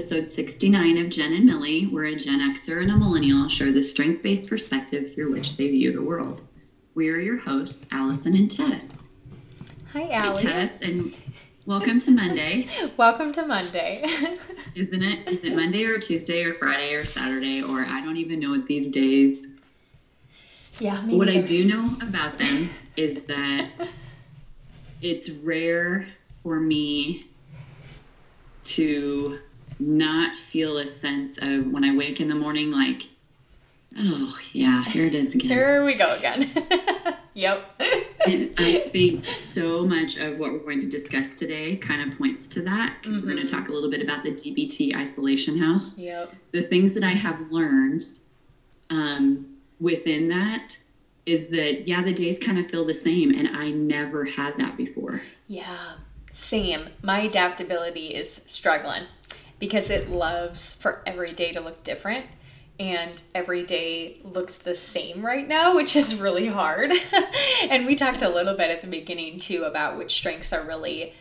episode 69 of Jen and Millie, where a Gen Xer and a millennial share the strength based perspective through which they view the world. We are your hosts, Allison and Tess. Hi, Allie. Hi, Tess, and welcome to Monday. welcome to Monday. Isn't it? Is it Monday or Tuesday or Friday or Saturday or I don't even know what these days. Yeah, What I do know about them is that it's rare for me to not feel a sense of when I wake in the morning, like, oh, yeah, here it is again. Here we go again. yep. and I think so much of what we're going to discuss today kind of points to that because mm-hmm. we're going to talk a little bit about the DBT isolation house. Yep. The things that I have learned um, within that is that, yeah, the days kind of feel the same, and I never had that before. Yeah. Same. My adaptability is struggling because it loves for every day to look different and every day looks the same right now, which is really hard. and we talked a little bit at the beginning too about which strengths are really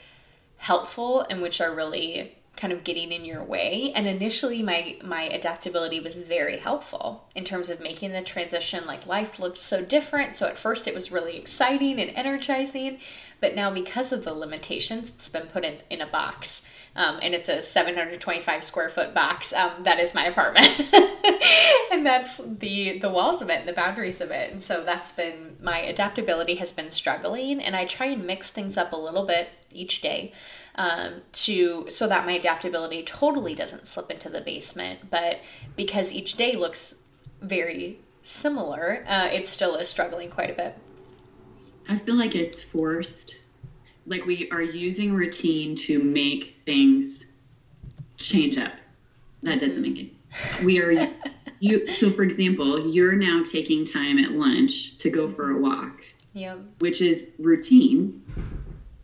helpful and which are really kind of getting in your way. And initially my my adaptability was very helpful in terms of making the transition like life looked so different. So at first it was really exciting and energizing but now because of the limitations it's been put in in a box. Um, and it's a 725 square foot box. Um, that is my apartment. And that's the the walls of it and the boundaries of it. And so that's been my adaptability has been struggling and i try and mix things up a little bit each day um, to so that my adaptability totally doesn't slip into the basement. But because each day looks very similar, uh, it still is struggling quite a bit. I feel like it's forced. Like we are using routine to make things change up. That doesn't make sense. We are you. So, for example, you're now taking time at lunch to go for a walk. Yeah. Which is routine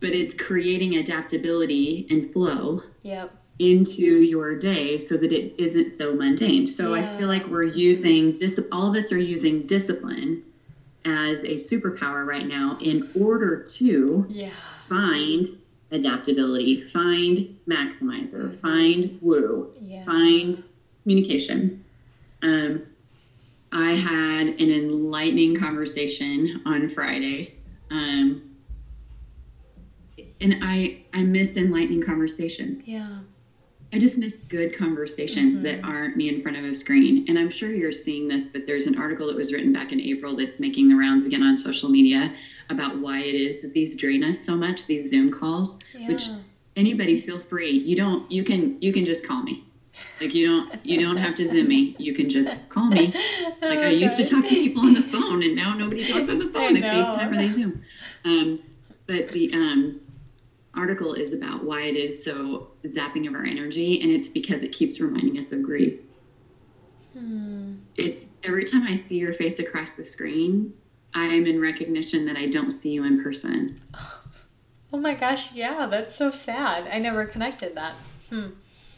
but it's creating adaptability and flow yep. into your day so that it isn't so mundane. So yeah. I feel like we're using dis- all of us are using discipline as a superpower right now in order to yeah. find adaptability, find maximizer, mm-hmm. find woo, yeah. find communication. Um, I had an enlightening conversation on Friday. Um, and I I miss enlightening conversations. Yeah. I just miss good conversations mm-hmm. that aren't me in front of a screen. And I'm sure you're seeing this, but there's an article that was written back in April that's making the rounds again on social media about why it is that these drain us so much, these Zoom calls, yeah. which anybody feel free. You don't you can you can just call me. Like you don't you don't have to zoom me. You can just call me. Like I used to talk to people on the phone and now nobody talks on the phone. They FaceTime or they Zoom. Um, but the um article is about why it is so zapping of our energy, and it's because it keeps reminding us of grief. Hmm. It's every time I see your face across the screen, I am in recognition that I don't see you in person. Oh my gosh, yeah, that's so sad. I never connected that. Hmm.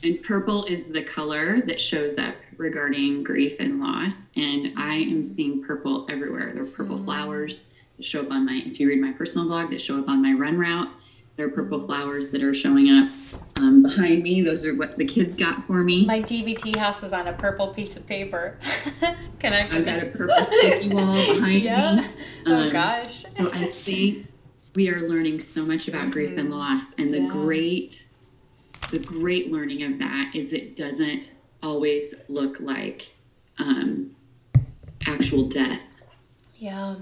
And purple is the color that shows up regarding grief and loss. And I am seeing purple everywhere. There are purple mm. flowers that show up on my, if you read my personal blog, that show up on my run route. There are purple flowers that are showing up um, behind me. Those are what the kids got for me. My DBT house is on a purple piece of paper. Can I? I've got a purple sticky wall behind yeah. me. Oh, um, oh gosh. So I think we are learning so much about grief mm-hmm. and loss, and the yeah. great, the great learning of that is it doesn't always look like um, actual death. Yeah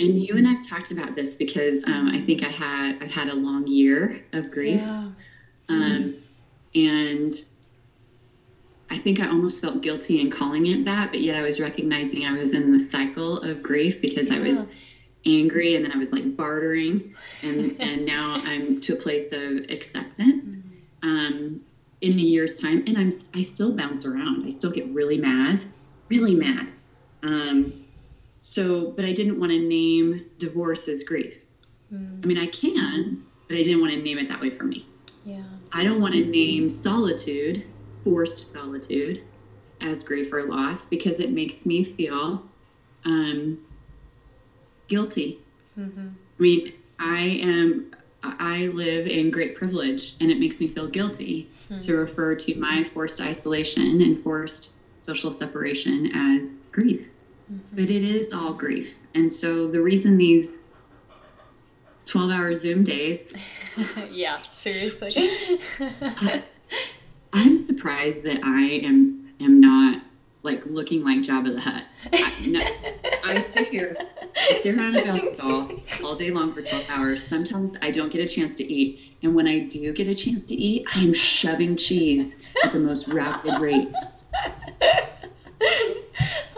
and you and I've talked about this because um, I think I had I've had a long year of grief, yeah. um, and I think I almost felt guilty in calling it that, but yet I was recognizing I was in the cycle of grief because yeah. I was angry and then I was like bartering, and and now I'm to a place of acceptance. Mm-hmm. Um, in a year's time, and I'm I still bounce around. I still get really mad, really mad. Um, so, but I didn't want to name divorce as grief. Mm. I mean, I can, but I didn't want to name it that way for me. Yeah. I don't want to name solitude, forced solitude, as grief or loss because it makes me feel um, guilty. Mm-hmm. I mean, I am I live in great privilege, and it makes me feel guilty hmm. to refer to my forced isolation and forced social separation as grief. Mm-hmm. But it is all grief. And so the reason these 12 hour Zoom days. yeah, seriously. I, I'm surprised that I am am not like looking like Jabba the Hutt. I, no, I sit here, I sit around a bounce ball all day long for 12 hours. Sometimes I don't get a chance to eat. And when I do get a chance to eat, I am shoving cheese at the most rapid rate.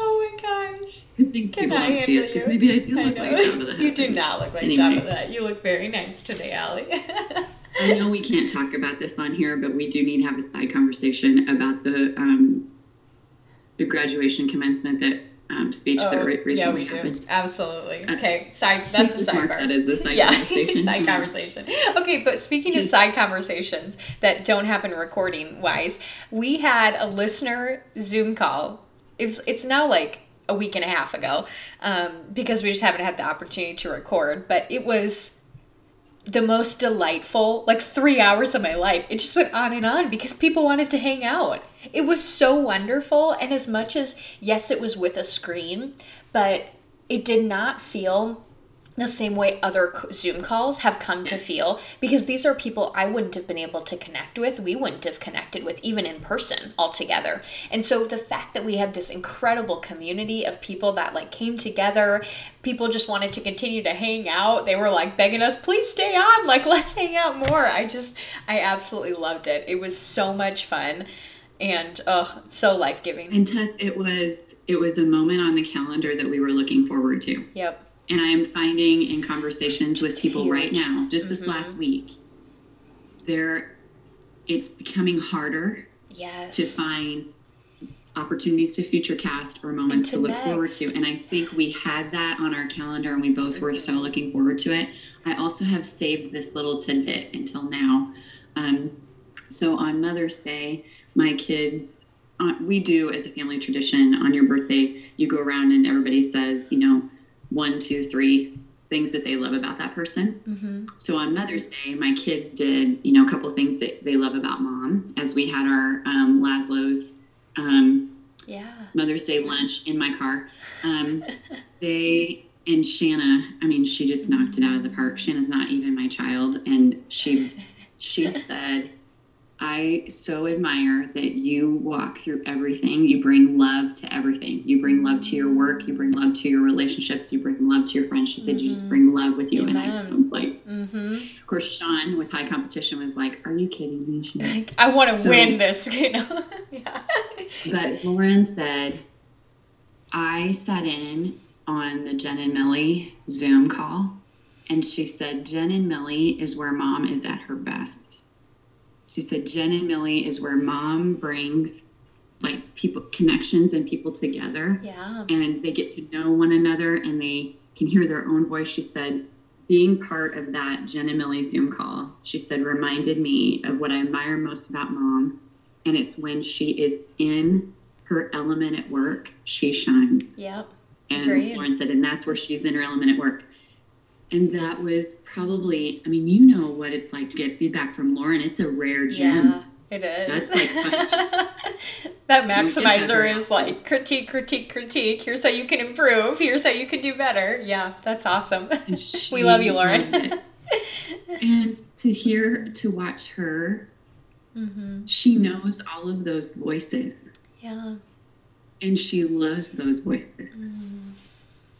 gosh. I think Can people I don't see us because maybe I do look I like Jabba the Hutt. You do not look like anyway. Jabba the Hutt. You look very nice today, Allie. I know we can't talk about this on here, but we do need to have a side conversation about the um, the graduation commencement that um, speech oh, that recently yeah, we happened. Do. Absolutely. Uh, okay, side. That's a sidebar. That is a side yeah, conversation. side conversation. Okay, but speaking of side conversations that don't happen recording wise, we had a listener Zoom call. It's it's now like a week and a half ago um, because we just haven't had the opportunity to record. But it was the most delightful like three hours of my life. It just went on and on because people wanted to hang out. It was so wonderful. And as much as, yes, it was with a screen, but it did not feel the same way other Zoom calls have come to feel because these are people I wouldn't have been able to connect with. We wouldn't have connected with even in person altogether. And so the fact that we had this incredible community of people that like came together, people just wanted to continue to hang out. They were like begging us, "Please stay on. Like let's hang out more." I just I absolutely loved it. It was so much fun and oh so life-giving and tess it was it was a moment on the calendar that we were looking forward to yep and I am finding in conversations just with people huge. right now, just mm-hmm. this last week, there it's becoming harder yes. to find opportunities to future cast or moments to, to, look next. forward to. And I think we had that on our calendar and we both mm-hmm. were so looking forward to it. I also have saved this little tidbit until now. Um, so on Mother's Day, my kids, uh, we do as a family tradition on your birthday, you go around and everybody says, you know, one, two, three things that they love about that person. Mm-hmm. So on Mother's Day, my kids did, you know, a couple of things that they love about mom as we had our um, Laszlo's um, yeah. Mother's Day lunch in my car. Um, they and Shanna, I mean, she just knocked it out of the park. Shanna's not even my child, and she she said I so admire that you walk through everything. You bring love to everything. You bring love to your work. You bring love to your relationships. You bring love to your friends. She said mm-hmm. you just bring love with you. Amen. And I was like, mm-hmm. of course, Sean with high competition was like, "Are you kidding me?" Sean? I want to so, win this. You know. yeah. But Lauren said, I sat in on the Jen and Millie Zoom call, and she said, "Jen and Millie is where mom is at her best." She said Jen and Millie is where mom brings like people connections and people together. Yeah. And they get to know one another and they can hear their own voice. She said being part of that Jen and Millie Zoom call, she said reminded me of what I admire most about mom. And it's when she is in her element at work, she shines. Yep. And Agreed. Lauren said, and that's where she's in her element at work and that was probably i mean you know what it's like to get feedback from lauren. It's a rare gem. Yeah it is. Like that maximizer is like critique critique critique. Here's how you can improve. Here's how you can do better. Yeah that's awesome. We love you lauren. and to hear to watch her mm-hmm. she knows all of those voices. Yeah. And she loves those voices. Mm.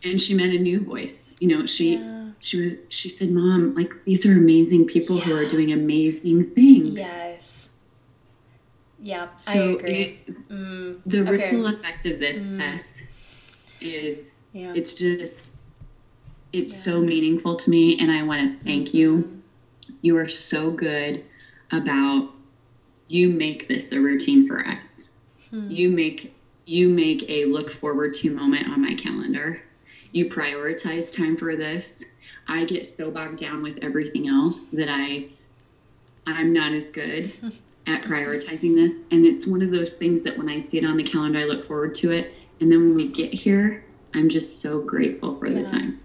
and she met a new voice. You know she yeah she was she said mom like these are amazing people yeah. who are doing amazing things yes yeah so I agree. It, mm, the okay. ripple effect of this mm. Tess is yeah. it's just it's yeah. so meaningful to me and i want to thank mm-hmm. you you are so good about you make this a routine for us hmm. you make you make a look forward to moment on my calendar you prioritize time for this I get so bogged down with everything else that I I'm not as good at prioritizing this. And it's one of those things that when I see it on the calendar, I look forward to it. And then when we get here, I'm just so grateful for yeah. the time.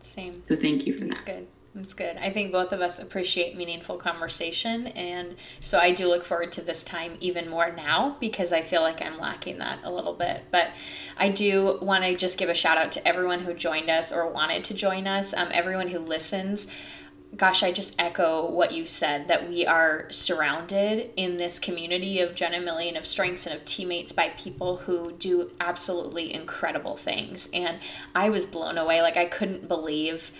Same. So thank you for That's that. good. That's good. I think both of us appreciate meaningful conversation. And so I do look forward to this time even more now because I feel like I'm lacking that a little bit. But I do want to just give a shout out to everyone who joined us or wanted to join us, um, everyone who listens gosh, I just echo what you said that we are surrounded in this community of Jen and Millie of strengths and of teammates by people who do absolutely incredible things. And I was blown away. Like, I couldn't believe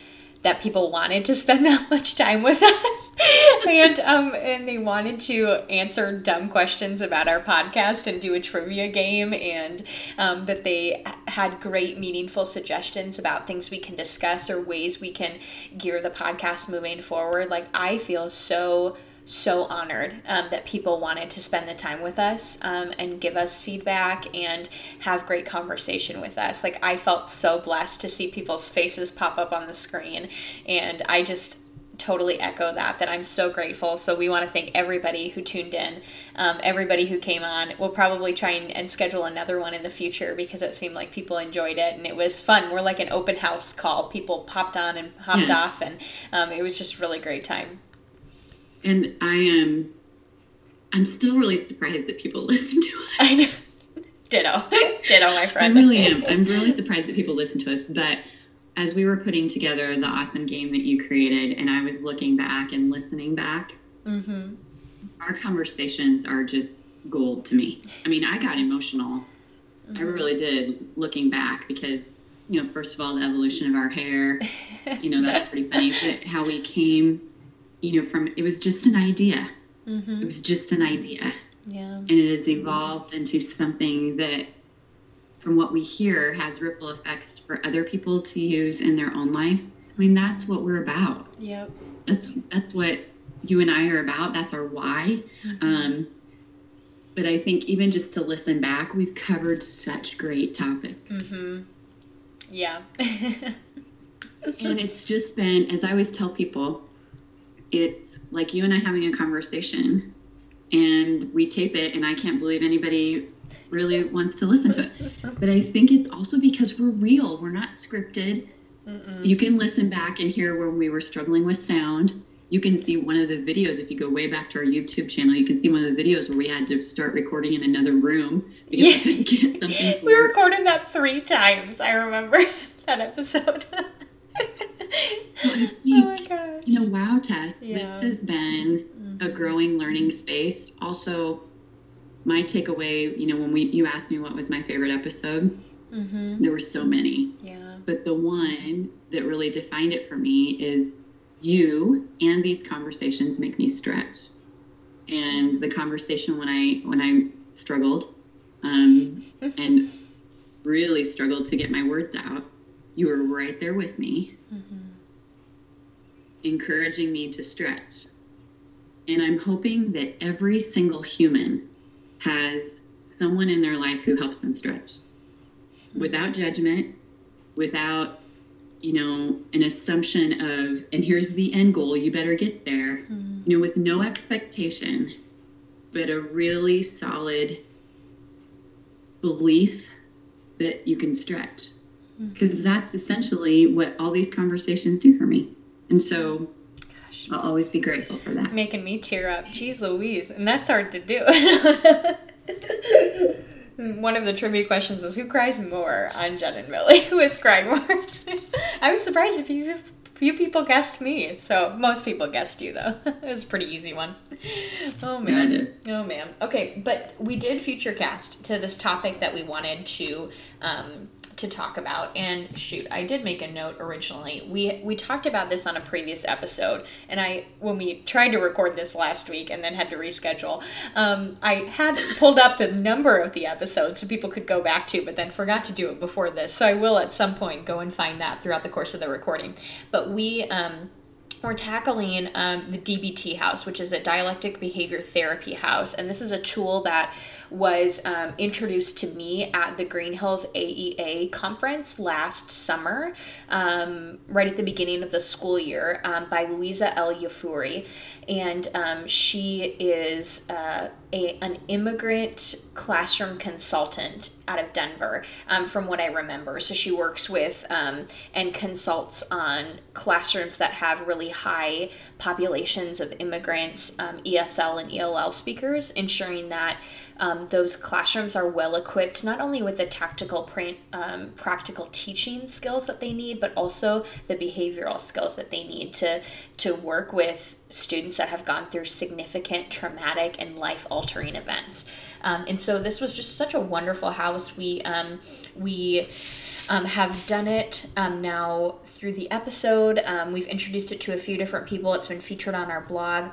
that people wanted to spend that much time with us. And um and they wanted to answer dumb questions about our podcast and do a trivia game and um, that they had great meaningful suggestions about things we can discuss or ways we can gear the podcast moving forward. Like i feel so so honored um, that people wanted to spend the time with us um, and give us feedback and have great conversation with us. Like, I felt so blessed to see people's faces pop up on the screen. And I just totally echo that, that I'm so grateful. So, we want to thank everybody who tuned in, um, everybody who came on. We'll probably try and, and schedule another one in the future because it seemed like people enjoyed it and it was fun. We're like an open house call. People popped on and hopped yeah. off, and um, it was just really great time and I am I'm still really surprised that people listen to us. I know. Ditto. Ditto, my friend. I really am. I'm really surprised that people listen to us. But as we were putting together the awesome game that you created, and I was looking back and listening back, mm-hmm. our conversations are just gold to me. I mean, I got emotional. Mm-hmm. I really did looking back because, you know, first of all, the evolution of our hair, you know, that's pretty funny. But how we came you know, from it was just an idea. Mm-hmm. It was just an idea. Yeah. And it has evolved into something that, from what we hear, has ripple effects for other people to use in their own life. I mean, that's what we're about. Yep. That's that's what you and I are about. That's our why. Mm-hmm. Um, but I think even just to listen back, we've covered such great topics. Mm-hmm. Yeah. and it's just been, as I always tell people, it's like you and I having a conversation and we tape it and I can't believe anybody really wants to listen to it. But I think it's also because we're real. We're not scripted. Mm-mm. You can listen back and hear when we were struggling with sound. You can see one of the videos if you go way back to our YouTube channel. You can see one of the videos where we had to start recording in another room because yeah. we couldn't get something. we recorded that three times. I remember that episode. so I think, oh my gosh. you know, wow Tess, yeah. this has been mm-hmm. a growing learning space. Also, my takeaway, you know, when we you asked me what was my favorite episode, mm-hmm. there were so many. Yeah. But the one that really defined it for me is you and these conversations make me stretch. And the conversation when I when I struggled um, and really struggled to get my words out you were right there with me, mm-hmm. Encouraging me to stretch. And I'm hoping that every single human has someone in their life who helps them stretch without judgment, without, you know, an assumption of, and here's the end goal, you better get there, mm-hmm. you know, with no expectation, but a really solid belief that you can stretch because mm-hmm. that's essentially what all these conversations do for me. And so Gosh. I'll always be grateful for that. Making me tear up. Jeez Louise. And that's hard to do. One of the trivia questions was who cries more on Jen and Millie? Who has cried more? I was surprised if you few people guessed me. So most people guessed you though. it was a pretty easy one. Oh man. Oh man. Okay, but we did future cast to this topic that we wanted to um, to talk about. And shoot, I did make a note originally. We we talked about this on a previous episode, and I when we tried to record this last week and then had to reschedule, um, I had pulled up the number of the episodes so people could go back to, but then forgot to do it before this. So I will at some point go and find that throughout the course of the recording. But we. Um, we're tackling um, the DBT house, which is the dialectic behavior therapy house. And this is a tool that was um, introduced to me at the Green Hills AEA conference last summer, um, right at the beginning of the school year, um, by Louisa El Yafuri. And um, she is uh, a, an immigrant classroom consultant out of Denver, um, from what I remember. So she works with um, and consults on classrooms that have really high populations of immigrants, ESL and ELL speakers, ensuring that um, those classrooms are well equipped not only with the tactical pra- um, practical teaching skills that they need but also the behavioral skills that they need to to work with students that have gone through significant traumatic and life altering events um, and so this was just such a wonderful house we um, we um, have done it um, now through the episode. Um, we've introduced it to a few different people. It's been featured on our blog.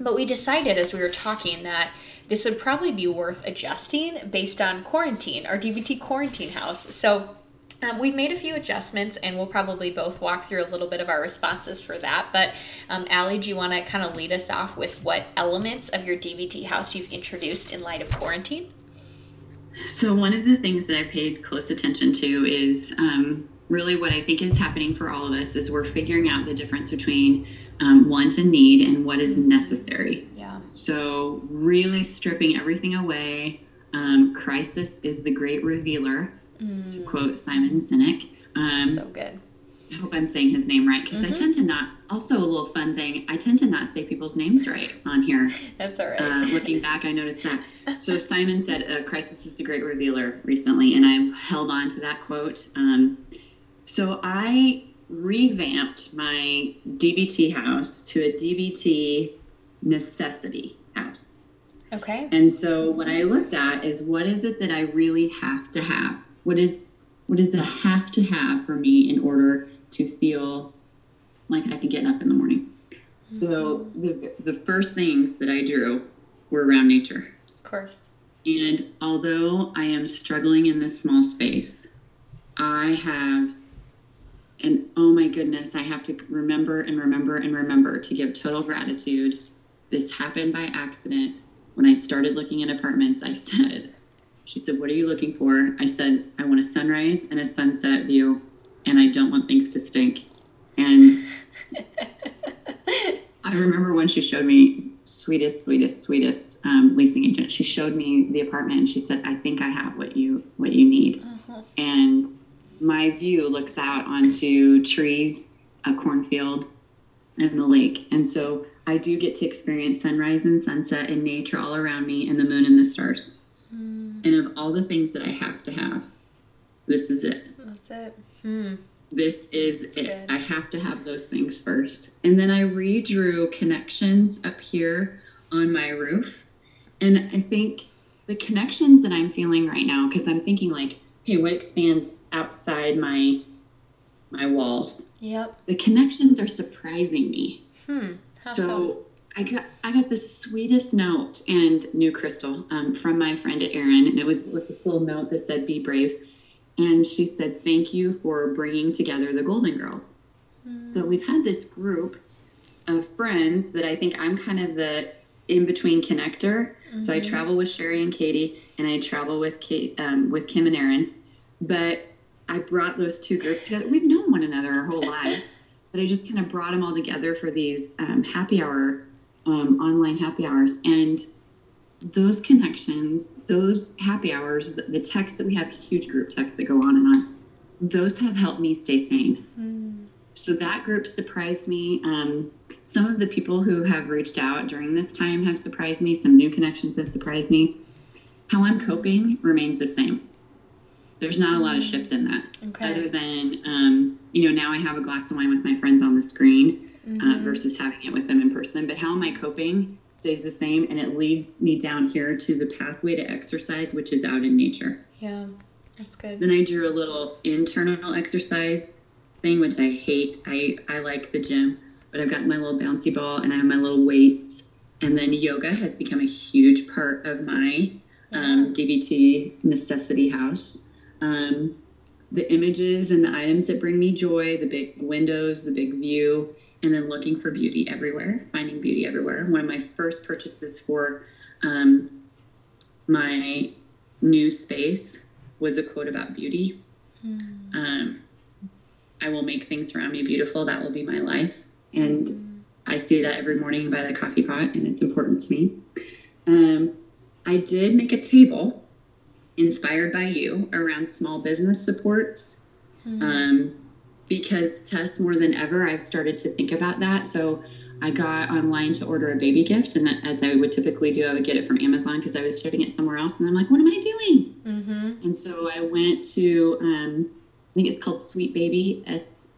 But we decided as we were talking that this would probably be worth adjusting based on quarantine, our DBT quarantine house. So um, we've made a few adjustments and we'll probably both walk through a little bit of our responses for that. But um, Allie, do you want to kind of lead us off with what elements of your DBT house you've introduced in light of quarantine? So, one of the things that I paid close attention to is um, really what I think is happening for all of us is we're figuring out the difference between um, want and need and what is necessary. Yeah. So, really stripping everything away. Um, crisis is the great revealer, mm. to quote Simon Sinek. Um, so good. I hope I'm saying his name right because mm-hmm. I tend to not. Also, a little fun thing: I tend to not say people's names right on here. That's all right. Uh, looking back, I noticed that. So Simon said, "A crisis is a great revealer." Recently, and I held on to that quote. Um, so I revamped my DBT house to a DBT necessity house. Okay. And so what I looked at is what is it that I really have to have? What is what is the have to have for me in order to feel like I can get up in the morning? Mm-hmm. So the the first things that I drew were around nature. Of course. And although I am struggling in this small space, I have and oh my goodness, I have to remember and remember and remember to give total gratitude. This happened by accident. When I started looking at apartments, I said, she said, What are you looking for? I said, I want a sunrise and a sunset view, and I don't want things to stink. And I remember when she showed me, sweetest, sweetest, sweetest um, leasing agent, she showed me the apartment and she said, I think I have what you what you need. Uh-huh. And my view looks out onto trees, a cornfield, and the lake. And so I do get to experience sunrise and sunset and nature all around me and the moon and the stars. Mm. And of all the things that I have to have, this is it. That's it. Hmm. This is That's it. Good. I have to have those things first. And then I redrew connections up here on my roof. And I think the connections that I'm feeling right now, because I'm thinking like, hey, what expands outside my my walls? Yep. The connections are surprising me. Hmm. How so, so I got I got the sweetest note and new crystal um, from my friend Erin, and it was with this little note that said "Be brave," and she said, "Thank you for bringing together the Golden Girls." Mm. So we've had this group of friends that I think I'm kind of the in between connector. Mm-hmm. So I mm-hmm. travel with Sherry and Katie, and I travel with Kate um, with Kim and Erin, but I brought those two groups together. We've known one another our whole lives, but I just kind of brought them all together for these um, happy hour um, online happy hours. And those connections, those happy hours, the, the texts that we have, huge group texts that go on and on, those have helped me stay sane. Mm. So that group surprised me. Um, some of the people who have reached out during this time have surprised me. Some new connections have surprised me. How I'm coping remains the same. There's not a lot of shift in that, okay. other than um, you know now I have a glass of wine with my friends on the screen uh, mm-hmm. uh, versus having it with them in person. But how am I coping stays the same, and it leads me down here to the pathway to exercise, which is out in nature. Yeah, that's good. Then I drew a little internal exercise thing, which I hate. I I like the gym, but I've got my little bouncy ball and I have my little weights. And then yoga has become a huge part of my um, DBT necessity house. Um, the images and the items that bring me joy, the big windows, the big view, and then looking for beauty everywhere, finding beauty everywhere. One of my first purchases for um, my new space was a quote about beauty. Mm. Um, I will make things around me beautiful. That will be my life. And mm. I see that every morning by the coffee pot, and it's important to me. Um, I did make a table inspired by you around small business supports. Mm. Um, because Tess, more than ever, I've started to think about that. So I got online to order a baby gift, and as I would typically do, I would get it from Amazon because I was shipping it somewhere else, and I'm like, what am I doing? Mm-hmm. And so I went to, um, I think it's called Sweet Baby, S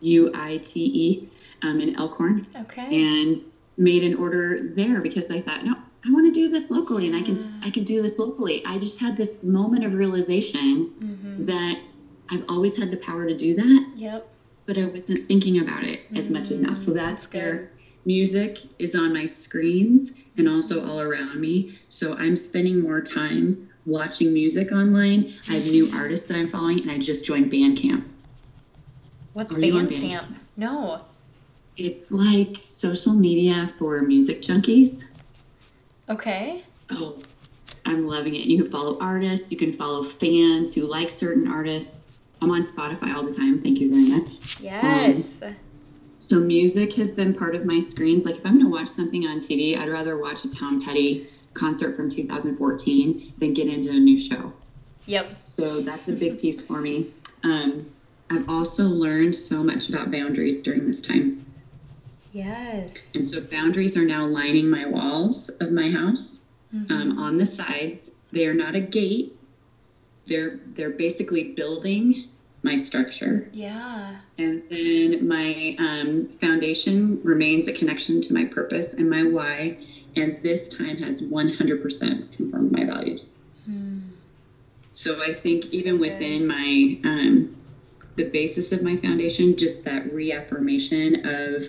U I T E, um, in Elkhorn. Okay. And made an order there because I thought, no, I want to do this locally, and I can I can do this locally. I just had this moment of realization mm-hmm. that I've always had the power to do that. Yep. But I wasn't thinking about it as much as now. So that's, that's there music is on my screens and also all around me. So I'm spending more time watching music online. I have new artists that I'm following, and I just joined Bandcamp. What's Bandcamp? Bandcamp? No. It's like social media for music junkies. Okay. Oh, I'm loving it. You can follow artists, you can follow fans who like certain artists. I'm on Spotify all the time. Thank you very much. Yes. Um, so music has been part of my screens. Like if I'm going to watch something on TV, I'd rather watch a Tom Petty concert from 2014 than get into a new show. Yep. So that's a big piece for me. Um, I've also learned so much about boundaries during this time. Yes. And so boundaries are now lining my walls of my house mm-hmm. um, on the sides. They are not a gate. They're they're basically building my structure. Yeah. And then my um, foundation remains a connection to my purpose and my why. And this time has 100% confirmed my values. Hmm. So I think That's even so within my, um, the basis of my foundation, just that reaffirmation of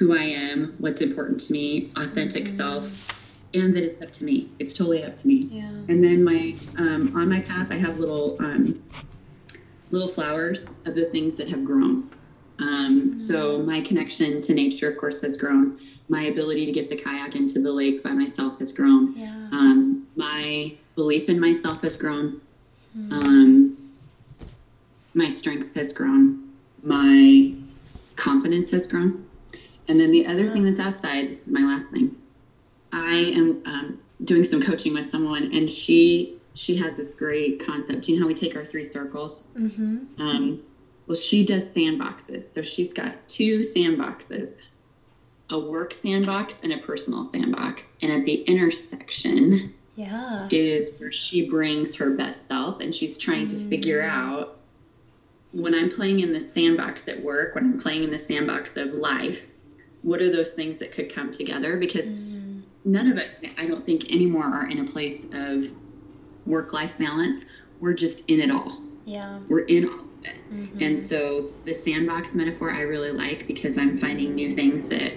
who I am, what's important to me, authentic mm-hmm. self, and that it's up to me. It's totally up to me. Yeah. And then my um, on my path, I have little um, little flowers of the things that have grown. Um, so mm. my connection to nature, of course, has grown. My ability to get the kayak into the lake by myself has grown. Yeah. Um, my belief in myself has grown. Mm. Um, my strength has grown. My confidence has grown. And then the other thing that's outside, this is my last thing. I am um, doing some coaching with someone, and she she has this great concept. Do you know how we take our three circles? Mm-hmm. Um, well, she does sandboxes. So she's got two sandboxes a work sandbox and a personal sandbox. And at the intersection yeah. is where she brings her best self and she's trying mm. to figure mm. out when I'm playing in the sandbox at work, when I'm playing in the sandbox of life, what are those things that could come together? Because mm. none of us, I don't think, anymore are in a place of work life balance, we're just in it all. Yeah. We're in all of it. Mm-hmm. And so the sandbox metaphor I really like because I'm finding new things that,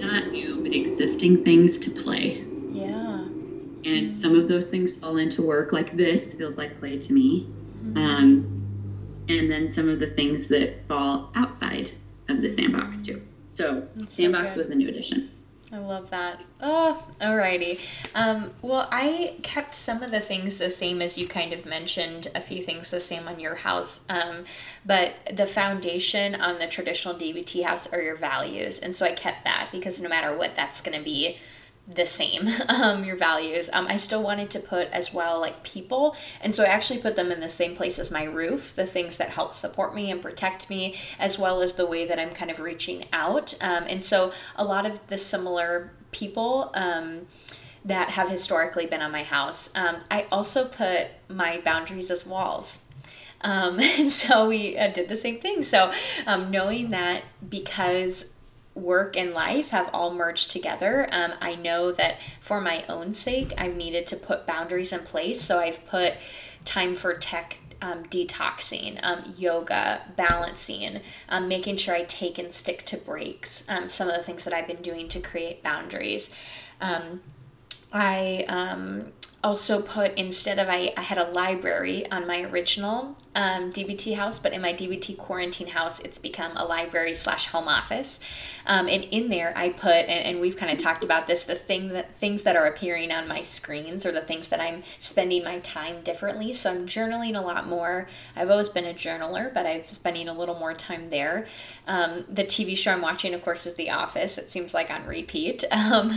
not new, but existing things to play. Yeah. And mm-hmm. some of those things fall into work, like this feels like play to me. Mm-hmm. Um, and then some of the things that fall outside of the sandbox too. So, That's sandbox so was a new addition. I love that. Oh, alrighty. Um, well, I kept some of the things the same as you kind of mentioned, a few things the same on your house. Um, but the foundation on the traditional DBT house are your values. And so I kept that because no matter what, that's going to be the same um, your values. Um, i still wanted to put as well like people and so i actually put them in the same place as my roof the things that help support me and protect me as well as the way that i'm kind of reaching out. Um, and so a lot of the similar people um, that have historically been on my house um, i also put my boundaries as walls. Um, and so we uh, did the same thing. So knowing that because work and life have all merged together. Um, I know that for my own sake, I've needed to put boundaries in place. So I've put time for tech um, detoxing, um, yoga, balancing, um, making sure I take and stick to breaks, um, some of the things that I've been doing to create boundaries. Um, I also put instead of I, I had a library on my original um, DBT house, but in my DBT quarantine house, it's become a library slash home office. Um, and in there, I put, and, and we've kind of talked about this, the thing that things that are appearing on my screens or the things that I'm spending my time differently. So I'm journaling a lot more. I've always been a journaler, but I'm spending a little more time there. Um, the TV show I'm watching, of course, is The Office. It seems like on repeat. Um,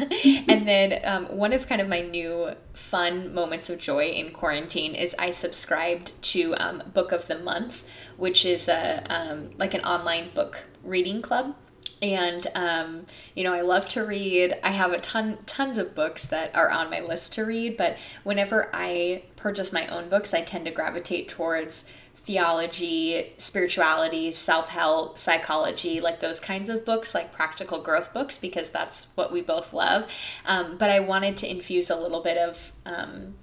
and then um, one of kind of my new fun moments of joy in quarantine is I subscribed to um, Book of the Month, which is a um, like an online book reading club. And um, you know, I love to read. I have a ton tons of books that are on my list to read, but whenever I purchase my own books, I tend to gravitate towards theology, spirituality, self help, psychology, like those kinds of books, like practical growth books, because that's what we both love. Um, but I wanted to infuse a little bit of um,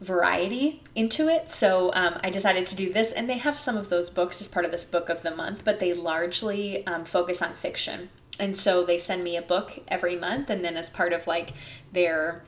variety into it. So um, I decided to do this, and they have some of those books as part of this book of the month, but they largely um, focus on fiction. And so they send me a book every month, and then as part of like their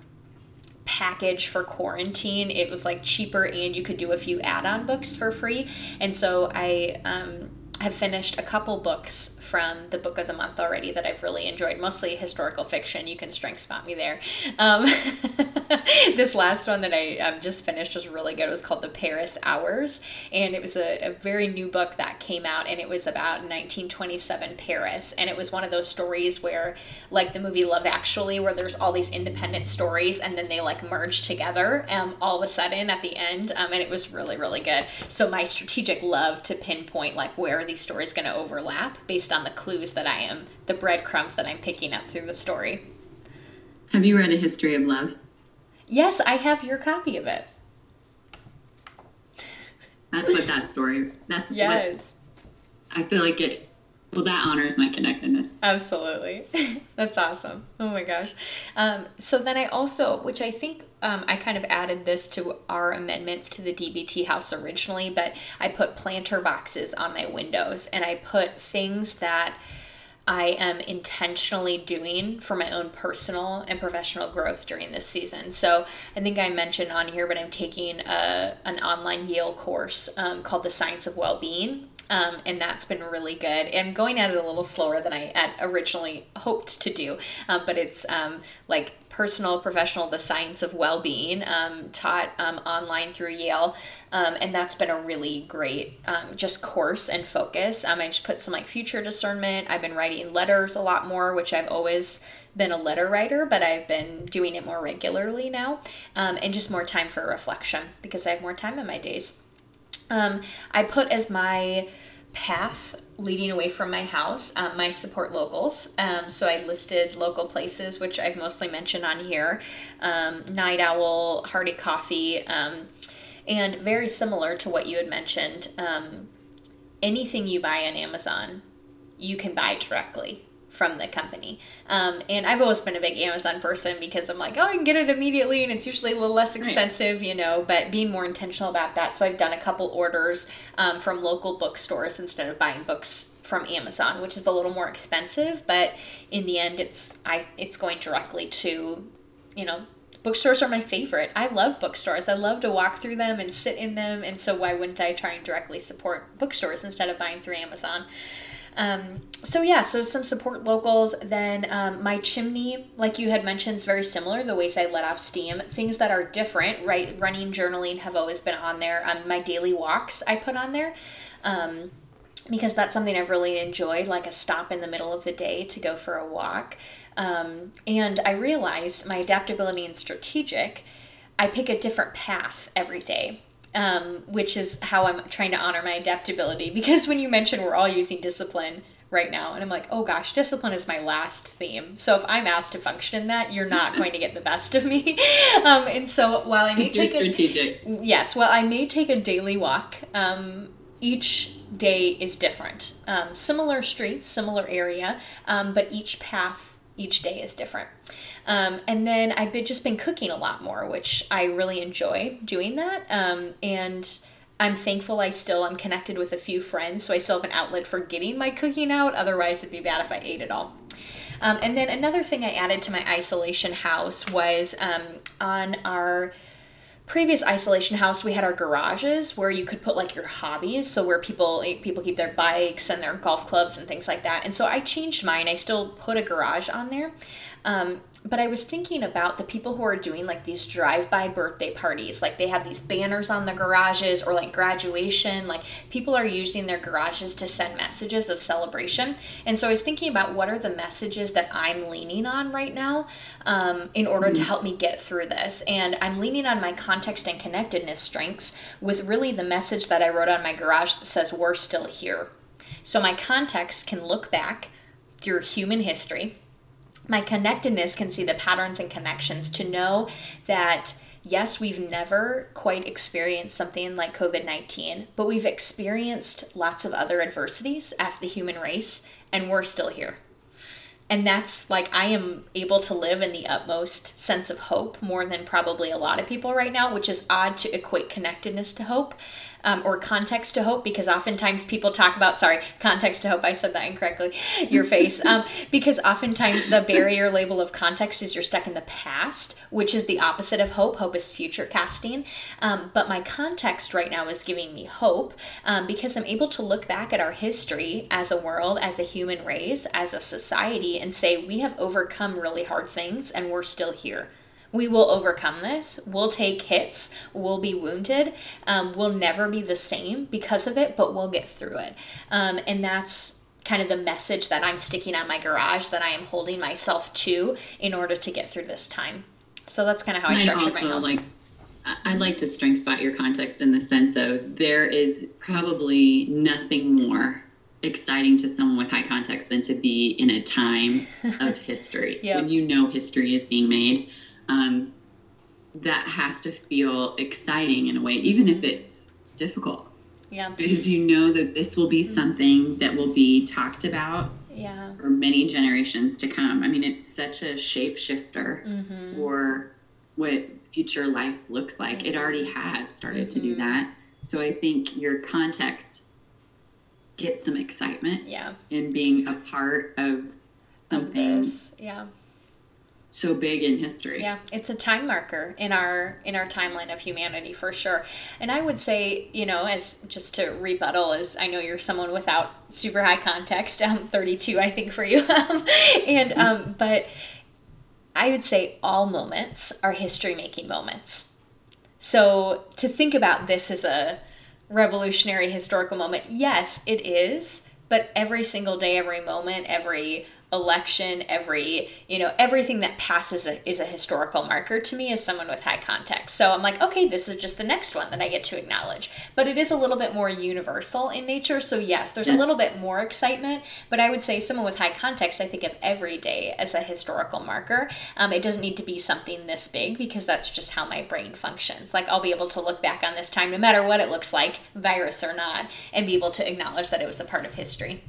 package for quarantine it was like cheaper and you could do a few add-on books for free and so i um, have finished a couple books from the book of the month already that I've really enjoyed, mostly historical fiction. You can strength spot me there. Um, this last one that I um, just finished was really good. It was called The Paris Hours, and it was a, a, very new book that came out, and it was about 1927 Paris. And it was one of those stories where, like the movie Love Actually, where there's all these independent stories and then they like merge together um, all of a sudden at the end. Um, and it was really, really good. So, my strategic love to pinpoint like where these stories going to overlap based on the clues that I am, the breadcrumbs that I'm picking up through the story. Have you read A History of Love? Yes, I have your copy of it. That's what that story. That's yes. What, I feel like it. Well, that honors my connectedness. Absolutely, that's awesome. Oh my gosh. Um, so then I also, which I think um, I kind of added this to our amendments to the DBT house originally, but I put planter boxes on my windows and I put things that I am intentionally doing for my own personal and professional growth during this season. So I think I mentioned on here, but I'm taking a, an online Yale course um, called The Science of Well-Being. Um, and that's been really good. And going at it a little slower than I originally hoped to do, um, but it's um, like personal, professional, the science of well being, um, taught um, online through Yale. And that's been a really great just course and focus. I just put some like future discernment. I've been writing letters a lot more, which I've always been a letter writer, but I've been doing it more regularly now. Um, and just more time for reflection because I have more time in my days. I put as my path leading away from my house, um, my support locals. Um, so I listed local places, which I've mostly mentioned on here um, Night Owl, Hearty Coffee, um, and very similar to what you had mentioned. Um, anything you buy on Amazon, you can buy directly from the company. Um, and I've always been a big Amazon person because I'm like, oh, I can get it immediately and it's usually a little less expensive, right. you know, but being more intentional about that. So I've done a couple orders um, from local bookstores instead of buying books from Amazon, which is a little more expensive, but in the end it's I it's going directly to, you know, bookstores are my favorite. I love bookstores. I love to walk through them and sit in them, and so why wouldn't I try and directly support bookstores instead of buying through Amazon? Um, so yeah, so some support locals. Then um, my chimney, like you had mentioned, is very similar. The ways I let off steam, things that are different. Right, running, journaling have always been on there. Um, my daily walks I put on there. Um, because that's something I've really enjoyed, like a stop in the middle of the day to go for a walk. Um, and I realized my adaptability and strategic, I pick a different path every day um, which is how I'm trying to honor my adaptability. Because when you mentioned we're all using discipline right now, and I'm like, oh gosh, discipline is my last theme. So if I'm asked to function in that, you're not going to get the best of me. Um, and so while I may it's take strategic. A, yes, well, I may take a daily walk. Um, each day is different. Um, similar streets, similar area, um, but each path each day is different. Um, and then I've been just been cooking a lot more, which I really enjoy doing that. Um, and I'm thankful I still am connected with a few friends, so I still have an outlet for getting my cooking out. Otherwise, it'd be bad if I ate it all. Um, and then another thing I added to my isolation house was um, on our previous isolation house we had our garages where you could put like your hobbies so where people people keep their bikes and their golf clubs and things like that. And so i changed mine. I still put a garage on there. Um, but I was thinking about the people who are doing like these drive-by birthday parties. Like they have these banners on the garages or like graduation. Like people are using their garages to send messages of celebration. And so I was thinking about what are the messages that I'm leaning on right now um, in order mm-hmm. to help me get through this. And I'm leaning on my context and connectedness strengths with really the message that I wrote on my garage that says, We're still here. So my context can look back through human history my connectedness can see the patterns and connections to know that yes, we've never quite experienced something like COVID 19, but we've experienced lots of other adversities as the human race, and we're still here. And that's like, I am able to live in the utmost sense of hope more than probably a lot of people right now, which is odd to equate connectedness to hope um, or context to hope because oftentimes people talk about sorry context to hope i said that incorrectly your face um, because oftentimes the barrier label of context is you're stuck in the past which is the opposite of hope. Hope is future casting. Um, but my context right now is giving me hope um, because i'm able to look back at our history as a world as a human race as a society and say we have overcome really hard things and we're still here we will overcome this. We'll take hits. We'll be wounded. Um, we'll never be the same because of it, but we'll get through it. Um, and that's kind of the message that I'm sticking on my garage that I am holding myself to in order to get through this time. So that's kind of how I structure also, my house. Like, I'd like to strength spot your context in the sense of there is probably nothing more exciting to someone with high context than to be in a time of history yep. when you know history is being made um, that has to feel exciting in a way, even if it's difficult. Yeah. Because you know that this will be something that will be talked about yeah. for many generations to come. I mean, it's such a shapeshifter mm-hmm. for what future life looks like. It already has started mm-hmm. to do mm-hmm. that. So I think your context gets some excitement yeah. in being a part of something. Of yeah so big in history. Yeah, it's a time marker in our in our timeline of humanity for sure. And I would say, you know, as just to rebuttal, as I know you're someone without super high context. I'm 32, I think, for you, and um, but I would say all moments are history making moments. So to think about this as a revolutionary historical moment, yes, it is. But every single day, every moment, every election, every, you know, everything that passes a, is a historical marker to me as someone with high context. So I'm like, okay, this is just the next one that I get to acknowledge. But it is a little bit more universal in nature. So yes, there's a little bit more excitement, but I would say someone with high context, I think of every day as a historical marker. Um, it doesn't need to be something this big because that's just how my brain functions. Like I'll be able to look back on this time, no matter what it looks like, virus or not, and be able to acknowledge that it was a part of history.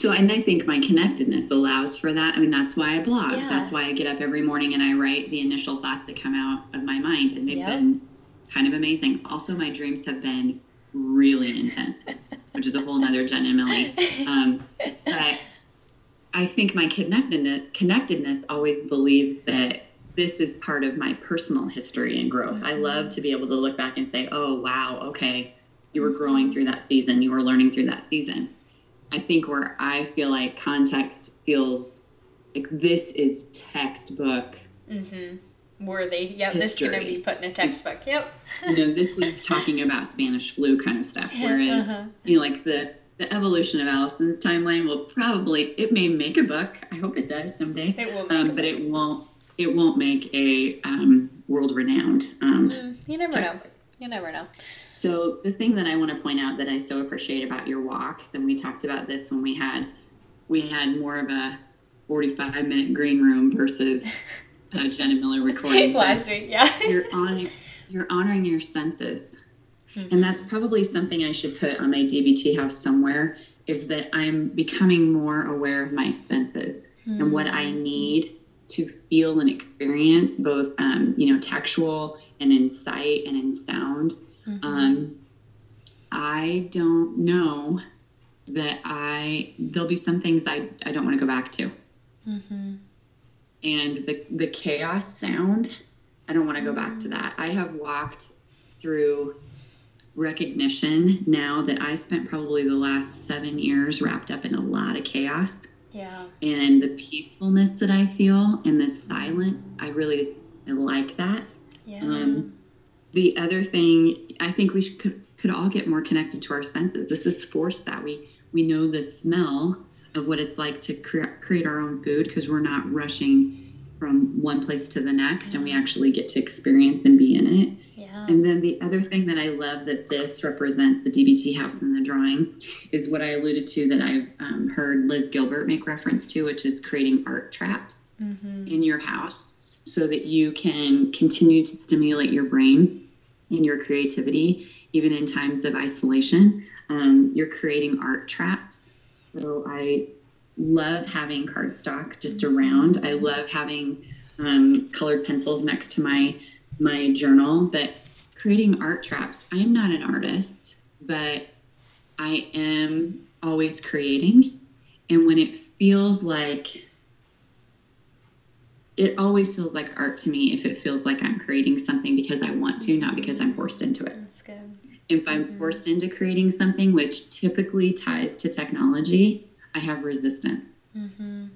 So, and I think my connectedness allows for that. I mean, that's why I blog. Yeah. That's why I get up every morning and I write the initial thoughts that come out of my mind. And they've yep. been kind of amazing. Also, my dreams have been really intense, which is a whole nother Jen and Millie. Um, but I think my connectedness, connectedness always believes that this is part of my personal history and growth. Mm-hmm. I love to be able to look back and say, oh, wow, okay, you were growing through that season, you were learning through that season. I think where I feel like context feels like this is textbook mm-hmm. worthy. Yep, history. this is going to be put in a textbook. Yep. you know, this is talking about Spanish flu kind of stuff. Whereas, uh-huh. you know, like the the evolution of Allison's timeline will probably it may make a book. I hope it does someday. It will, um, but it won't. It won't make a um, world renowned. Um, mm, you never textbook. know. You never know. So the thing that I want to point out that I so appreciate about your walks, and we talked about this when we had we had more of a 45 minute green room versus uh, Jen and Millie recording last week. Yeah, you're honoring you're honoring your senses, mm-hmm. and that's probably something I should put on my DBT house somewhere. Is that I'm becoming more aware of my senses mm-hmm. and what I hmm. need to feel and experience, both um, you know textual and in sight and in sound. Mm-hmm. Um, I don't know that I there'll be some things I, I don't want to go back to. Mm-hmm. And the, the chaos sound, I don't want to go back to that. I have walked through recognition now that I spent probably the last seven years wrapped up in a lot of chaos. Yeah. And the peacefulness that I feel and the silence, I really I like that. Yeah. Um, the other thing, I think we could, could all get more connected to our senses. This is forced that we we know the smell of what it's like to cre- create our own food because we're not rushing from one place to the next and we actually get to experience and be in it. Yeah. And then the other thing that I love that this represents the DBT house in the drawing is what I alluded to that I've um, heard Liz Gilbert make reference to, which is creating art traps mm-hmm. in your house so that you can continue to stimulate your brain and your creativity even in times of isolation. Um, you're creating art traps. So I love having cardstock just around. I love having um, colored pencils next to my my journal. But creating art traps, I am not an artist, but I am always creating. And when it feels like it always feels like art to me if it feels like I'm creating something because I want to, not because I'm forced into it. That's good. If I'm mm-hmm. forced into creating something which typically ties to technology, I have resistance. Mm-hmm.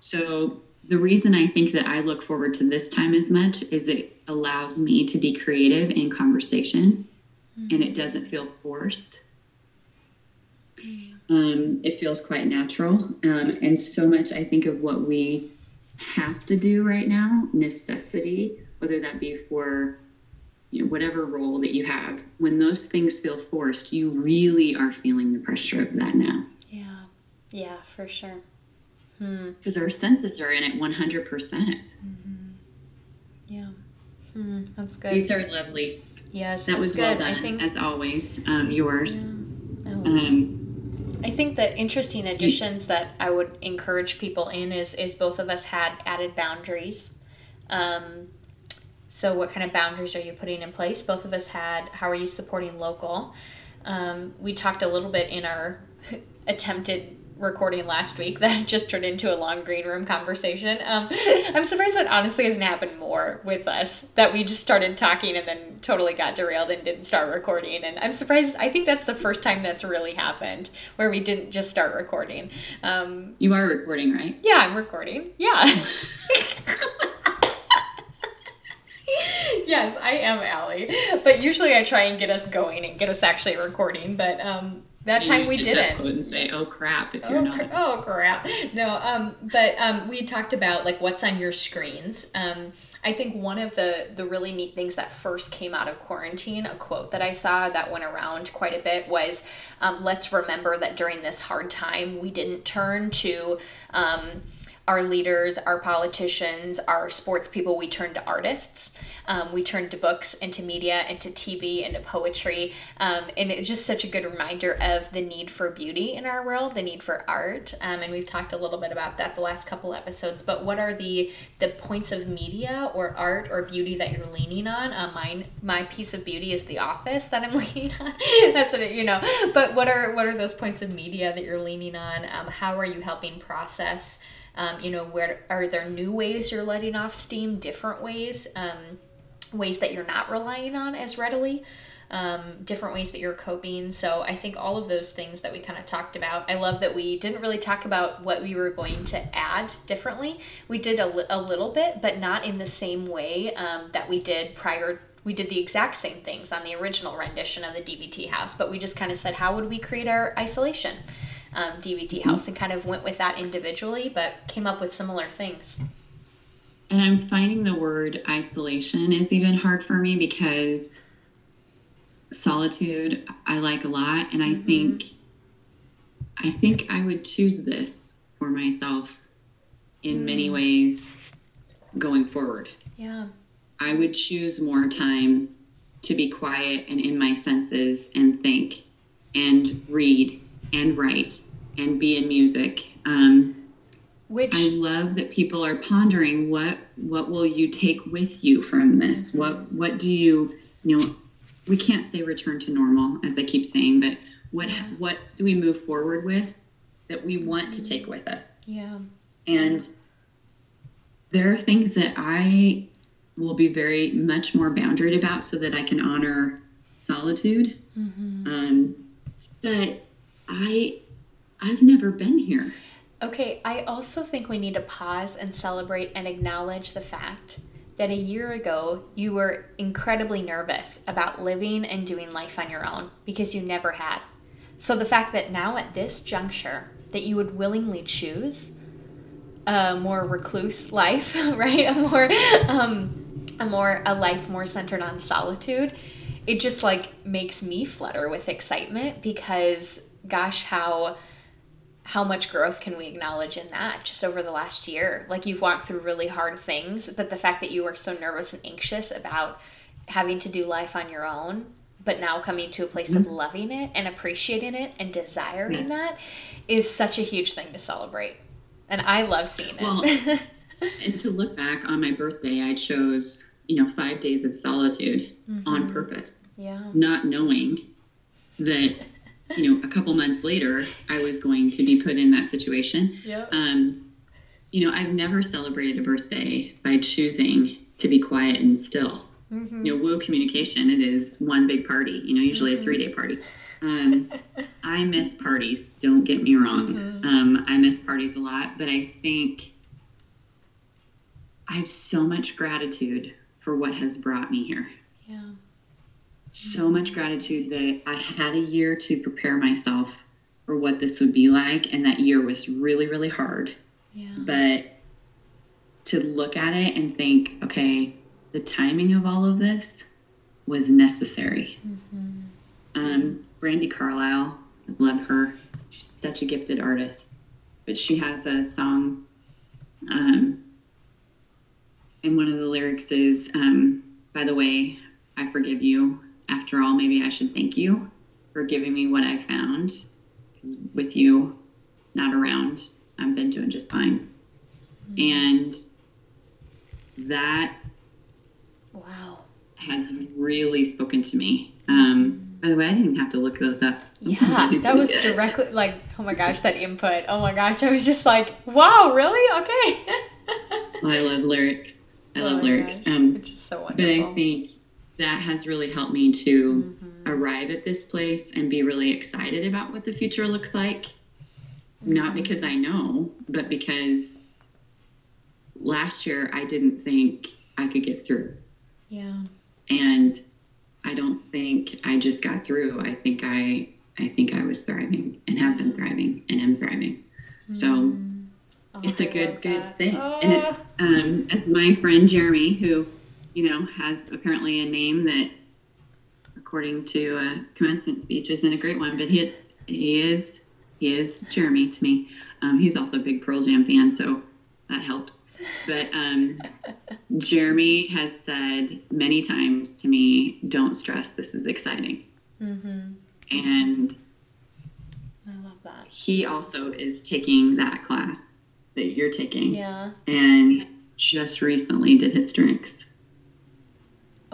So the reason I think that I look forward to this time as much is it allows me to be creative in conversation mm-hmm. and it doesn't feel forced. Um, it feels quite natural. Um, and so much, I think, of what we have to do right now, necessity, whether that be for you know, whatever role that you have, when those things feel forced, you really are feeling the pressure of that now. Yeah, yeah, for sure. Because hmm. our senses are in it 100%. Mm-hmm. Yeah, hmm. that's good. These are lovely. Yes, that was good. well done, I think, as always. Um, yours. Yeah. Oh. Um, I think that interesting additions that I would encourage people in is is both of us had added boundaries. Um, so, what kind of boundaries are you putting in place? Both of us had. How are you supporting local? Um, we talked a little bit in our attempted recording last week that just turned into a long green room conversation. Um, I'm surprised that honestly hasn't happened more with us. That we just started talking and then totally got derailed and didn't start recording. And I'm surprised. I think that's the first time that's really happened where we didn't just start recording. Um, you are recording, right? Yeah, I'm recording. Yeah. yes, I am Allie. But usually I try and get us going and get us actually recording. But um, that time we didn't. and say, "Oh crap!" If oh, you're not. Cra- oh crap! No, um, but um, we talked about like what's on your screens. Um, I think one of the the really neat things that first came out of quarantine, a quote that I saw that went around quite a bit was, um, "Let's remember that during this hard time, we didn't turn to." Um, our leaders, our politicians, our sports people, we turn to artists. Um, we turn to books and to media and to TV and to poetry. Um, and it's just such a good reminder of the need for beauty in our world, the need for art. Um, and we've talked a little bit about that the last couple episodes. But what are the the points of media or art or beauty that you're leaning on? Uh, mine, my piece of beauty is The Office that I'm leaning on. That's what it, you know. But what are what are those points of media that you're leaning on? Um, how are you helping process? Um, you know, where are there new ways you're letting off steam, different ways, um, ways that you're not relying on as readily, um, different ways that you're coping. So I think all of those things that we kind of talked about. I love that we didn't really talk about what we were going to add differently. We did a, li- a little bit, but not in the same way um, that we did prior we did the exact same things on the original rendition of the DBT house, but we just kind of said, how would we create our isolation? Um, DBT mm-hmm. house and kind of went with that individually, but came up with similar things. And I'm finding the word isolation is even hard for me because solitude I like a lot, and I mm-hmm. think I think I would choose this for myself in mm. many ways going forward. Yeah. I would choose more time to be quiet and in my senses and think and read and write and be in music. Um, Which I love that people are pondering what what will you take with you from this? What what do you you know? We can't say return to normal, as I keep saying, but what what do we move forward with that we want to take with us? Yeah. And there are things that I will be very much more boundaried about so that I can honor solitude. Mm-hmm. Um, but I, I've never been here. Okay, I also think we need to pause and celebrate and acknowledge the fact that a year ago you were incredibly nervous about living and doing life on your own because you never had. So the fact that now at this juncture that you would willingly choose a more recluse life, right? A more um, a more a life more centered on solitude. It just like makes me flutter with excitement because gosh, how how much growth can we acknowledge in that just over the last year? Like you've walked through really hard things, but the fact that you were so nervous and anxious about having to do life on your own, but now coming to a place mm-hmm. of loving it and appreciating it and desiring yes. that is such a huge thing to celebrate. And I love seeing it. Well, and to look back on my birthday, I chose, you know, five days of solitude mm-hmm. on purpose. Yeah. Not knowing that you know, a couple months later, I was going to be put in that situation. Yep. Um, you know, I've never celebrated a birthday by choosing to be quiet and still. Mm-hmm. You know, Woo communication, it is one big party, you know, usually mm-hmm. a three day party. Um, I miss parties, don't get me wrong. Mm-hmm. Um, I miss parties a lot, but I think I have so much gratitude for what has brought me here. So much gratitude that I had a year to prepare myself for what this would be like. And that year was really, really hard. Yeah. But to look at it and think, okay, the timing of all of this was necessary. Mm-hmm. Um, Brandi Carlile, I love her. She's such a gifted artist. But she has a song, um, and one of the lyrics is, um, by the way, I forgive you after all, maybe I should thank you for giving me what I found. Because with you not around, I've been doing just fine. And that wow has really spoken to me. Um, by the way, I didn't have to look those up. Yeah, that was directly like, oh my gosh, that input. Oh my gosh, I was just like, wow, really? Okay. well, I love lyrics. I oh love lyrics. Um, it's just so wonderful. But I think that has really helped me to mm-hmm. arrive at this place and be really excited about what the future looks like. Mm-hmm. Not because I know, but because last year I didn't think I could get through. Yeah. And I don't think I just got through. I think I I think I was thriving and have been thriving and am thriving. Mm-hmm. So oh, it's a good good that. thing. Oh. And it, um, as my friend Jeremy, who you know, has apparently a name that, according to a commencement speech, isn't a great one, but he he is he is Jeremy to me. Um, he's also a big Pearl Jam fan, so that helps. But um, Jeremy has said many times to me, "Don't stress. This is exciting." Mm-hmm. And I love that. He also is taking that class that you're taking. Yeah. And just recently did his drinks.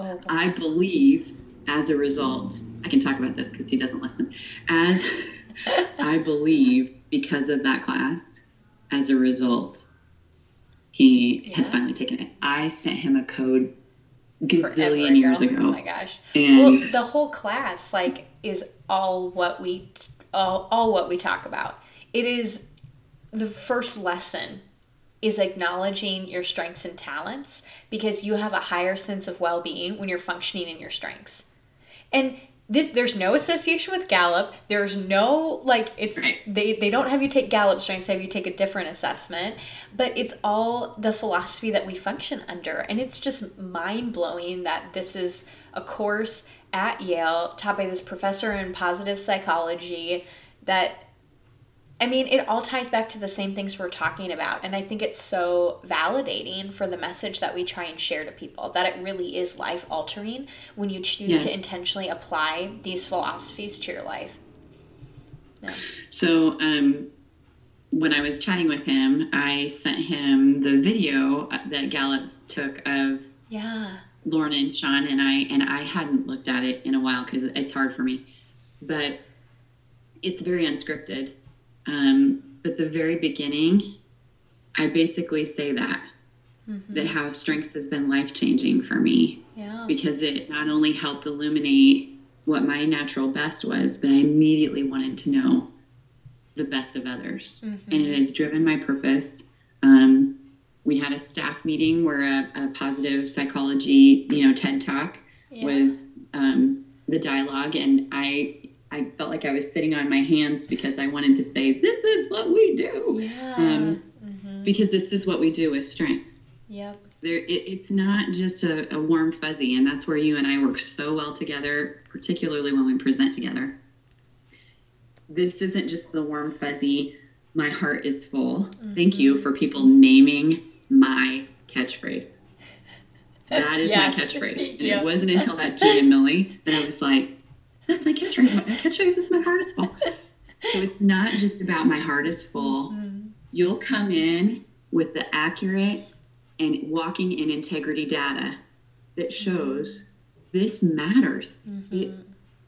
Oh, I believe as a result, I can talk about this because he doesn't listen. As I believe because of that class, as a result, he yeah. has finally taken it. I sent him a code gazillion years ago. Oh my gosh! And well, the whole class like is all what we all, all what we talk about. It is the first lesson is acknowledging your strengths and talents because you have a higher sense of well-being when you're functioning in your strengths. And this there's no association with Gallup. There's no like it's they they don't have you take Gallup strengths, they have you take a different assessment, but it's all the philosophy that we function under and it's just mind-blowing that this is a course at Yale taught by this professor in positive psychology that I mean, it all ties back to the same things we're talking about. And I think it's so validating for the message that we try and share to people that it really is life altering when you choose yes. to intentionally apply these philosophies to your life. Yeah. So, um, when I was chatting with him, I sent him the video that Gallup took of yeah Lorna and Sean and I, and I hadn't looked at it in a while because it's hard for me, but it's very unscripted um, but the very beginning I basically say that mm-hmm. that how strengths has been life changing for me. Yeah. Because it not only helped illuminate what my natural best was, but I immediately wanted to know the best of others. Mm-hmm. And it has driven my purpose. Um, we had a staff meeting where a, a, positive psychology, you know, TED talk yeah. was um, the dialogue, and I I felt like I was sitting on my hands because I wanted to say, "This is what we do," yeah. um, mm-hmm. because this is what we do with strength. Yep. There, it, it's not just a, a warm fuzzy, and that's where you and I work so well together, particularly when we present together. This isn't just the warm fuzzy. My heart is full. Mm-hmm. Thank you for people naming my catchphrase. That is yes. my catchphrase. And yep. it wasn't until that Jen and Millie that I was like, that's my catchphrase. My catchphrase is my heart is full. so it's not just about my heart is full. Mm-hmm. You'll come in with the accurate and walking in integrity data that shows this matters. Mm-hmm. It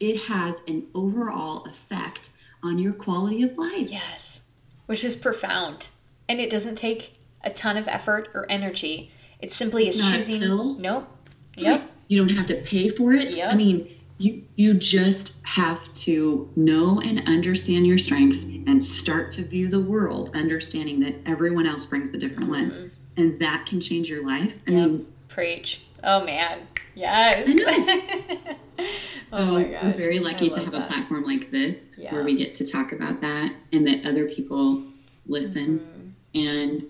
it has an overall effect on your quality of life. Yes. Which is profound. And it doesn't take a ton of effort or energy. It simply it's is choosing. Nope. Yep. You don't have to pay for it. Yep. I mean, you you just have to know and understand your strengths and start to view the world understanding that everyone else brings a different mm-hmm. lens and that can change your life. I yep. mean, preach. Oh man, yes. oh so my gosh. I'm very lucky to have that. a platform like this yeah. where we get to talk about that and that other people listen. Mm-hmm. And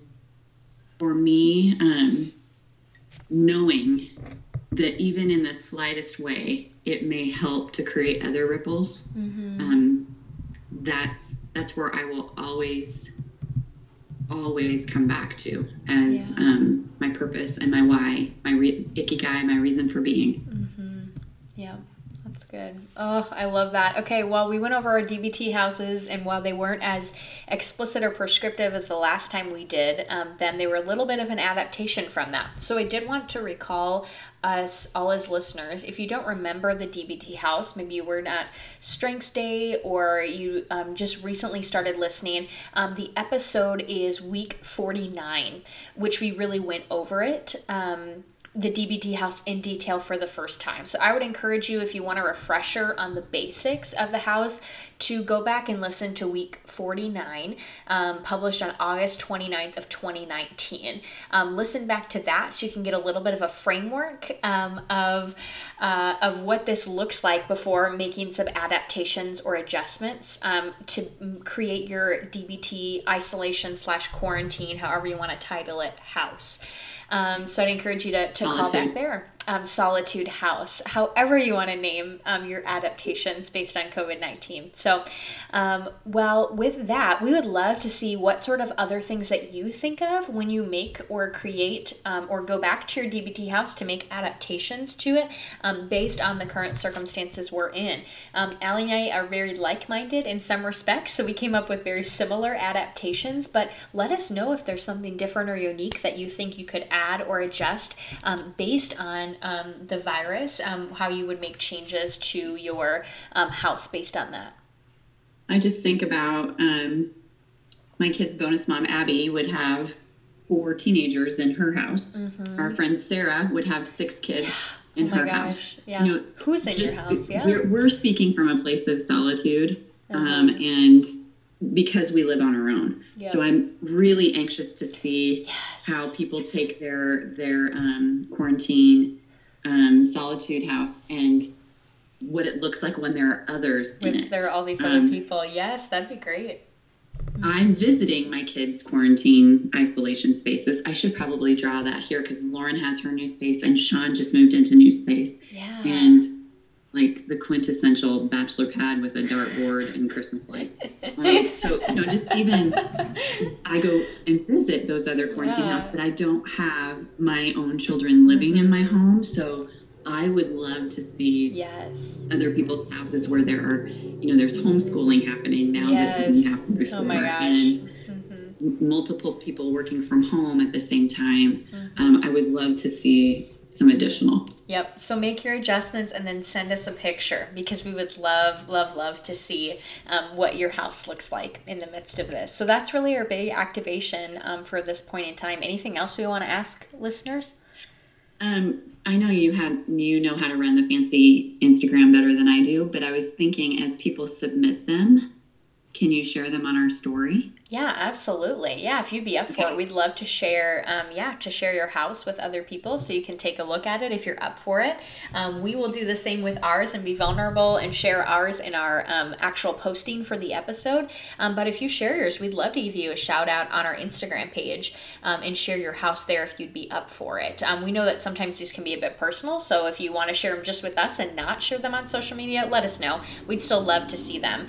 for me, um, knowing that even in the slightest way, it may help to create other ripples. Mm-hmm. Um, that's that's where I will always always come back to as yeah. um, my purpose and my why, my re- guy, my reason for being. Mm-hmm. Yeah. That's good. Oh, I love that. Okay, well, we went over our DBT houses, and while they weren't as explicit or prescriptive as the last time we did um, them, they were a little bit of an adaptation from that. So I did want to recall us all as listeners. If you don't remember the DBT house, maybe you were at Strengths Day or you um, just recently started listening, um, the episode is week 49, which we really went over it. Um, the DBT house in detail for the first time. So I would encourage you, if you want a refresher on the basics of the house, to go back and listen to week 49, um, published on August 29th of 2019. Um, listen back to that so you can get a little bit of a framework um, of, uh, of what this looks like before making some adaptations or adjustments um, to create your DBT isolation slash quarantine, however you want to title it, house. Um, so I'd encourage you to, to call back there um, Solitude House, however you want to name um, your adaptations based on COVID 19. So, um, well, with that, we would love to see what sort of other things that you think of when you make or create um, or go back to your DBT house to make adaptations to it um, based on the current circumstances we're in. Um, Allie and I are very like minded in some respects, so we came up with very similar adaptations, but let us know if there's something different or unique that you think you could add or adjust based on um, the virus, um, how you would make changes to your um, house based on that. I just think about um, my kid's bonus mom, Abby, would have four teenagers in her house. Mm-hmm. Our friend Sarah would have six kids. In oh her gosh. house, yeah. You know, Who's in just, your house? Yeah, we're, we're speaking from a place of solitude, uh-huh. and because we live on our own. Yep. So I'm really anxious to see yes. how people take their their um, quarantine um, solitude house and what it looks like when there are others when in it. There are all these other um, people. Yes, that'd be great. I'm visiting my kids' quarantine isolation spaces. I should probably draw that here because Lauren has her new space and Sean just moved into new space. Yeah. And like the quintessential bachelor pad with a dartboard and Christmas lights. Um, so you know, just even I go and visit those other quarantine yeah. houses, but I don't have my own children living mm-hmm. in my home, so I would love to see yes other people's houses where there are you know there's homeschooling happening now yes. that didn't happen before, oh my gosh. and multiple people working from home at the same time. Mm-hmm. Um, I would love to see some additional. Yep. So make your adjustments and then send us a picture because we would love, love, love to see um, what your house looks like in the midst of this. So that's really our big activation um, for this point in time. Anything else we want to ask listeners? Um, I know you had you know how to run the fancy Instagram better than I do, but I was thinking as people submit them, can you share them on our story? Yeah, absolutely. Yeah, if you'd be up for it, we'd love to share. Um, yeah, to share your house with other people, so you can take a look at it if you're up for it. Um, we will do the same with ours and be vulnerable and share ours in our um, actual posting for the episode. Um, but if you share yours, we'd love to give you a shout out on our Instagram page um, and share your house there if you'd be up for it. Um, we know that sometimes these can be a bit personal, so if you want to share them just with us and not share them on social media, let us know. We'd still love to see them,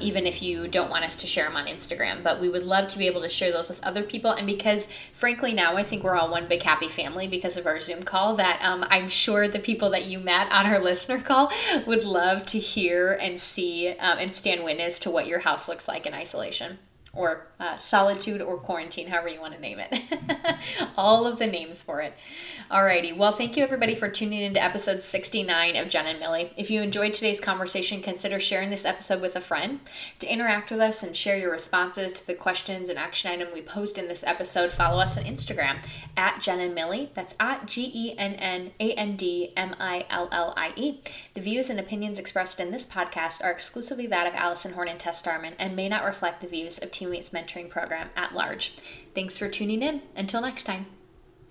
even if you don't want us to share them on Instagram. We would love to be able to share those with other people. And because, frankly, now I think we're all one big happy family because of our Zoom call, that um, I'm sure the people that you met on our listener call would love to hear and see um, and stand witness to what your house looks like in isolation or uh, solitude or quarantine, however you want to name it. All of the names for it. Alrighty. Well, thank you everybody for tuning into episode 69 of Jen and Millie. If you enjoyed today's conversation, consider sharing this episode with a friend. To interact with us and share your responses to the questions and action item we post in this episode, follow us on Instagram at Jen and Millie. That's at G E N N A N D M I L L I E. The views and opinions expressed in this podcast are exclusively that of Allison Horn and Tess Darman and may not reflect the views of Teammates Mentoring Program at large. Thanks for tuning in. Until next time.